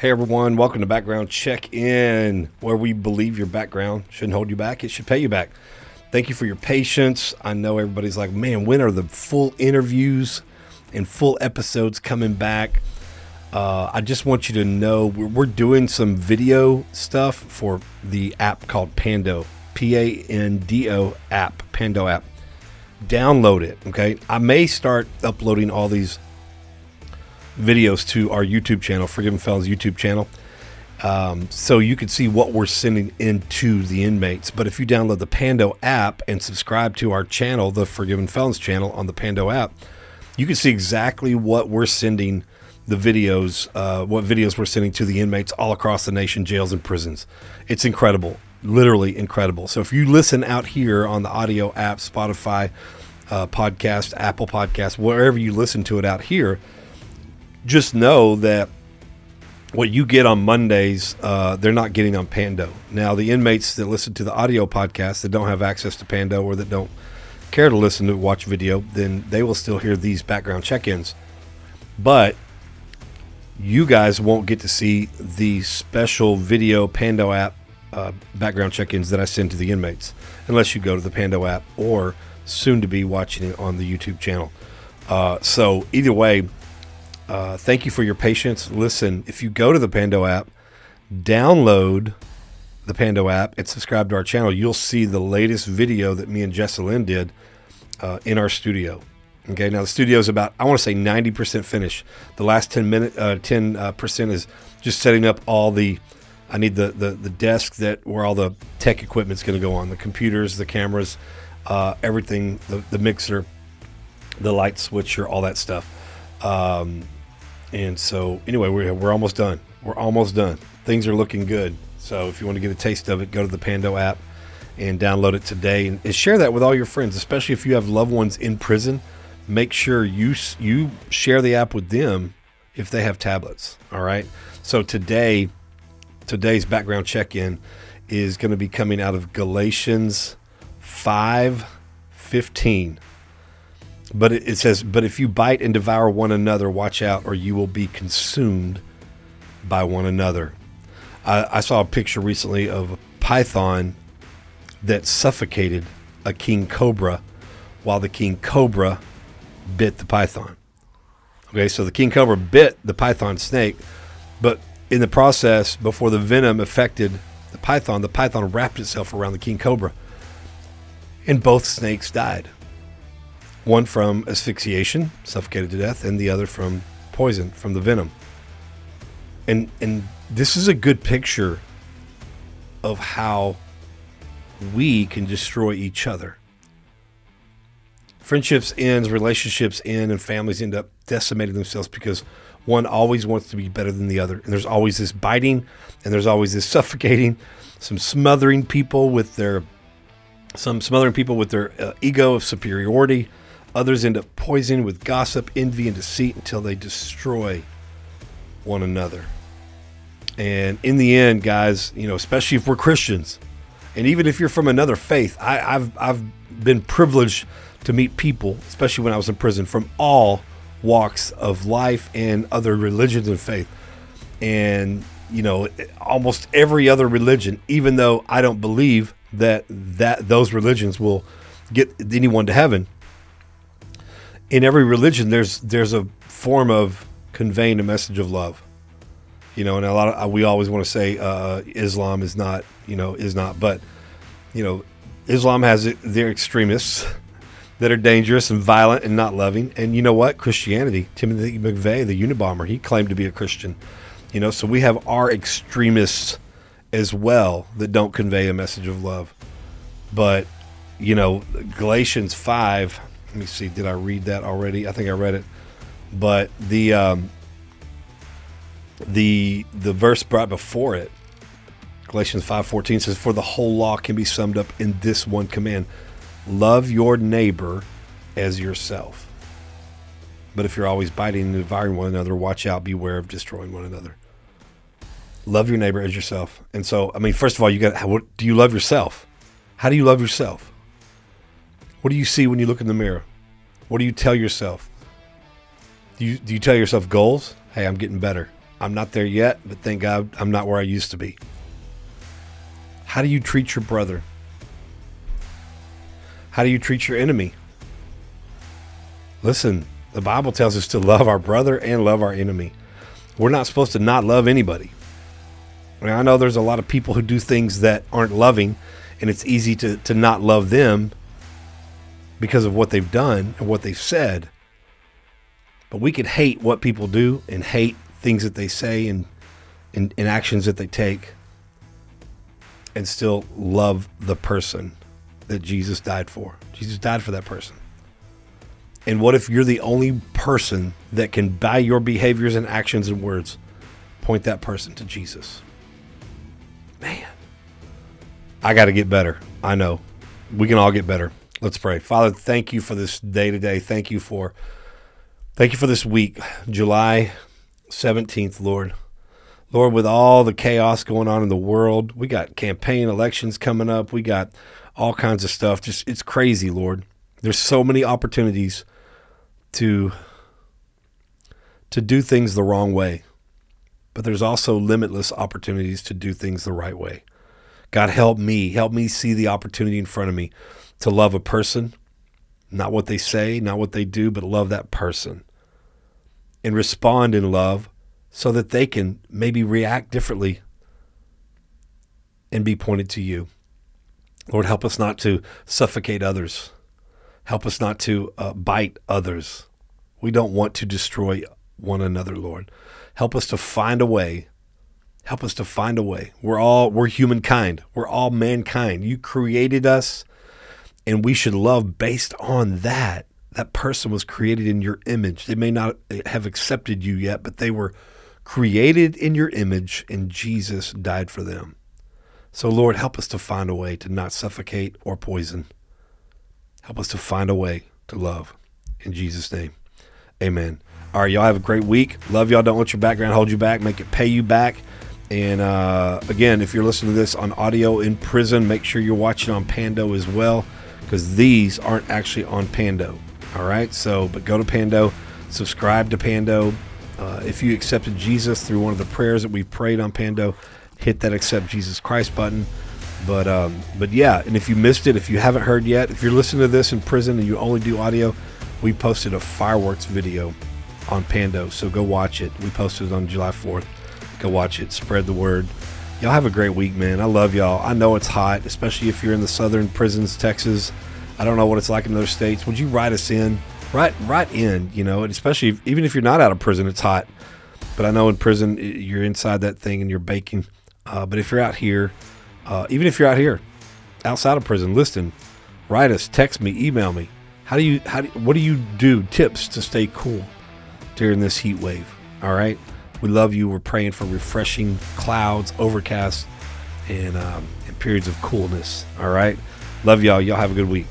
Hey everyone, welcome to Background Check In, where we believe your background shouldn't hold you back, it should pay you back. Thank you for your patience. I know everybody's like, man, when are the full interviews and full episodes coming back? Uh, I just want you to know we're, we're doing some video stuff for the app called Pando, P A N D O app, Pando app. Download it, okay? I may start uploading all these videos to our YouTube channel, Forgiven Felons YouTube channel, um, so you can see what we're sending into the inmates. But if you download the Pando app and subscribe to our channel, the Forgiven Felons channel on the Pando app, you can see exactly what we're sending the videos, uh, what videos we're sending to the inmates all across the nation, jails and prisons. It's incredible, literally incredible. So if you listen out here on the audio app, Spotify uh, podcast, Apple Podcast, wherever you listen to it out here, just know that what you get on Mondays, uh, they're not getting on Pando. Now, the inmates that listen to the audio podcast that don't have access to Pando or that don't care to listen to watch video, then they will still hear these background check ins. But you guys won't get to see the special video Pando app uh, background check ins that I send to the inmates unless you go to the Pando app or soon to be watching it on the YouTube channel. Uh, so, either way, uh, thank you for your patience. Listen, if you go to the Pando app, download the Pando app and subscribe to our channel, you'll see the latest video that me and Jessalyn did uh, in our studio. Okay, now the studio is about I want to say ninety percent finished. The last ten minute, uh, ten uh, percent is just setting up all the. I need the, the the desk that where all the tech equipment's going to go on, the computers, the cameras, uh, everything, the the mixer, the light switcher, all that stuff. Um, and so, anyway, we're, we're almost done. We're almost done. Things are looking good. So, if you want to get a taste of it, go to the Pando app and download it today and, and share that with all your friends, especially if you have loved ones in prison. Make sure you you share the app with them if they have tablets. All right. So today, today's background check-in is going to be coming out of Galatians five fifteen. But it, it says, But if you bite and devour one another, watch out, or you will be consumed by one another. I, I saw a picture recently of a python that suffocated a king cobra while the king cobra bit the python. Okay, so the king cobra bit the python snake, but in the process, before the venom affected the python, the python wrapped itself around the king cobra, and both snakes died. One from asphyxiation, suffocated to death, and the other from poison, from the venom. And and this is a good picture of how we can destroy each other. Friendships ends, relationships end, and families end up decimating themselves because one always wants to be better than the other. And there's always this biting, and there's always this suffocating, some smothering people with their some smothering people with their uh, ego of superiority. Others end up poisoning with gossip, envy, and deceit until they destroy one another. And in the end, guys, you know, especially if we're Christians, and even if you're from another faith, I, have I've been privileged to meet people, especially when I was in prison, from all walks of life and other religions and faith. And you know, almost every other religion, even though I don't believe that that those religions will get anyone to heaven. In every religion, there's there's a form of conveying a message of love. You know, and a lot of we always want to say uh, Islam is not, you know, is not, but you know, Islam has their extremists that are dangerous and violent and not loving. And you know what? Christianity, Timothy McVeigh, the Unabomber, he claimed to be a Christian. You know, so we have our extremists as well that don't convey a message of love. But, you know, Galatians 5, let me see, did I read that already? I think I read it. But the um, the the verse brought before it, Galatians 5:14 says for the whole law can be summed up in this one command: love your neighbor as yourself. But if you're always biting and devouring one another, watch out, beware of destroying one another love your neighbor as yourself. And so, I mean, first of all, you got what do you love yourself? How do you love yourself? What do you see when you look in the mirror? What do you tell yourself? Do you do you tell yourself goals? Hey, I'm getting better. I'm not there yet, but thank God I'm not where I used to be. How do you treat your brother? How do you treat your enemy? Listen, the Bible tells us to love our brother and love our enemy. We're not supposed to not love anybody. I, mean, I know there's a lot of people who do things that aren't loving, and it's easy to, to not love them because of what they've done and what they've said. But we could hate what people do and hate things that they say and, and, and actions that they take and still love the person that Jesus died for. Jesus died for that person. And what if you're the only person that can, by your behaviors and actions and words, point that person to Jesus? Man, I got to get better. I know. We can all get better. Let's pray. Father, thank you for this day today. Thank you for thank you for this week, July 17th, Lord. Lord, with all the chaos going on in the world, we got campaign elections coming up. We got all kinds of stuff. Just it's crazy, Lord. There's so many opportunities to to do things the wrong way. But there's also limitless opportunities to do things the right way. God help me, help me see the opportunity in front of me to love a person, not what they say, not what they do, but love that person. And respond in love so that they can maybe react differently and be pointed to you. Lord, help us not to suffocate others. Help us not to uh, bite others. We don't want to destroy one another, Lord. Help us to find a way. Help us to find a way. We're all we're humankind. We're all mankind. You created us and we should love based on that. That person was created in your image. They may not have accepted you yet, but they were created in your image and Jesus died for them. So, Lord, help us to find a way to not suffocate or poison. Help us to find a way to love. In Jesus' name, amen. All right, y'all have a great week. Love y'all. Don't let your background hold you back. Make it pay you back. And uh, again, if you're listening to this on audio in prison, make sure you're watching on Pando as well, because these aren't actually on Pando. All right, so but go to Pando, subscribe to Pando. Uh, if you accepted Jesus through one of the prayers that we prayed on Pando, hit that accept Jesus Christ button. But um, but yeah, and if you missed it, if you haven't heard yet, if you're listening to this in prison and you only do audio, we posted a fireworks video on Pando, so go watch it. We posted it on July 4th. Go watch it. Spread the word. Y'all have a great week, man. I love y'all. I know it's hot, especially if you're in the southern prisons, Texas. I don't know what it's like in other states. Would you write us in? Right, right in. You know, and especially if, even if you're not out of prison, it's hot. But I know in prison you're inside that thing and you're baking. Uh, but if you're out here, uh, even if you're out here, outside of prison, listen, write us, text me, email me. How do you? How do? What do you do? Tips to stay cool during this heat wave. All right. We love you. We're praying for refreshing clouds, overcast, and, um, and periods of coolness. All right. Love y'all. Y'all have a good week.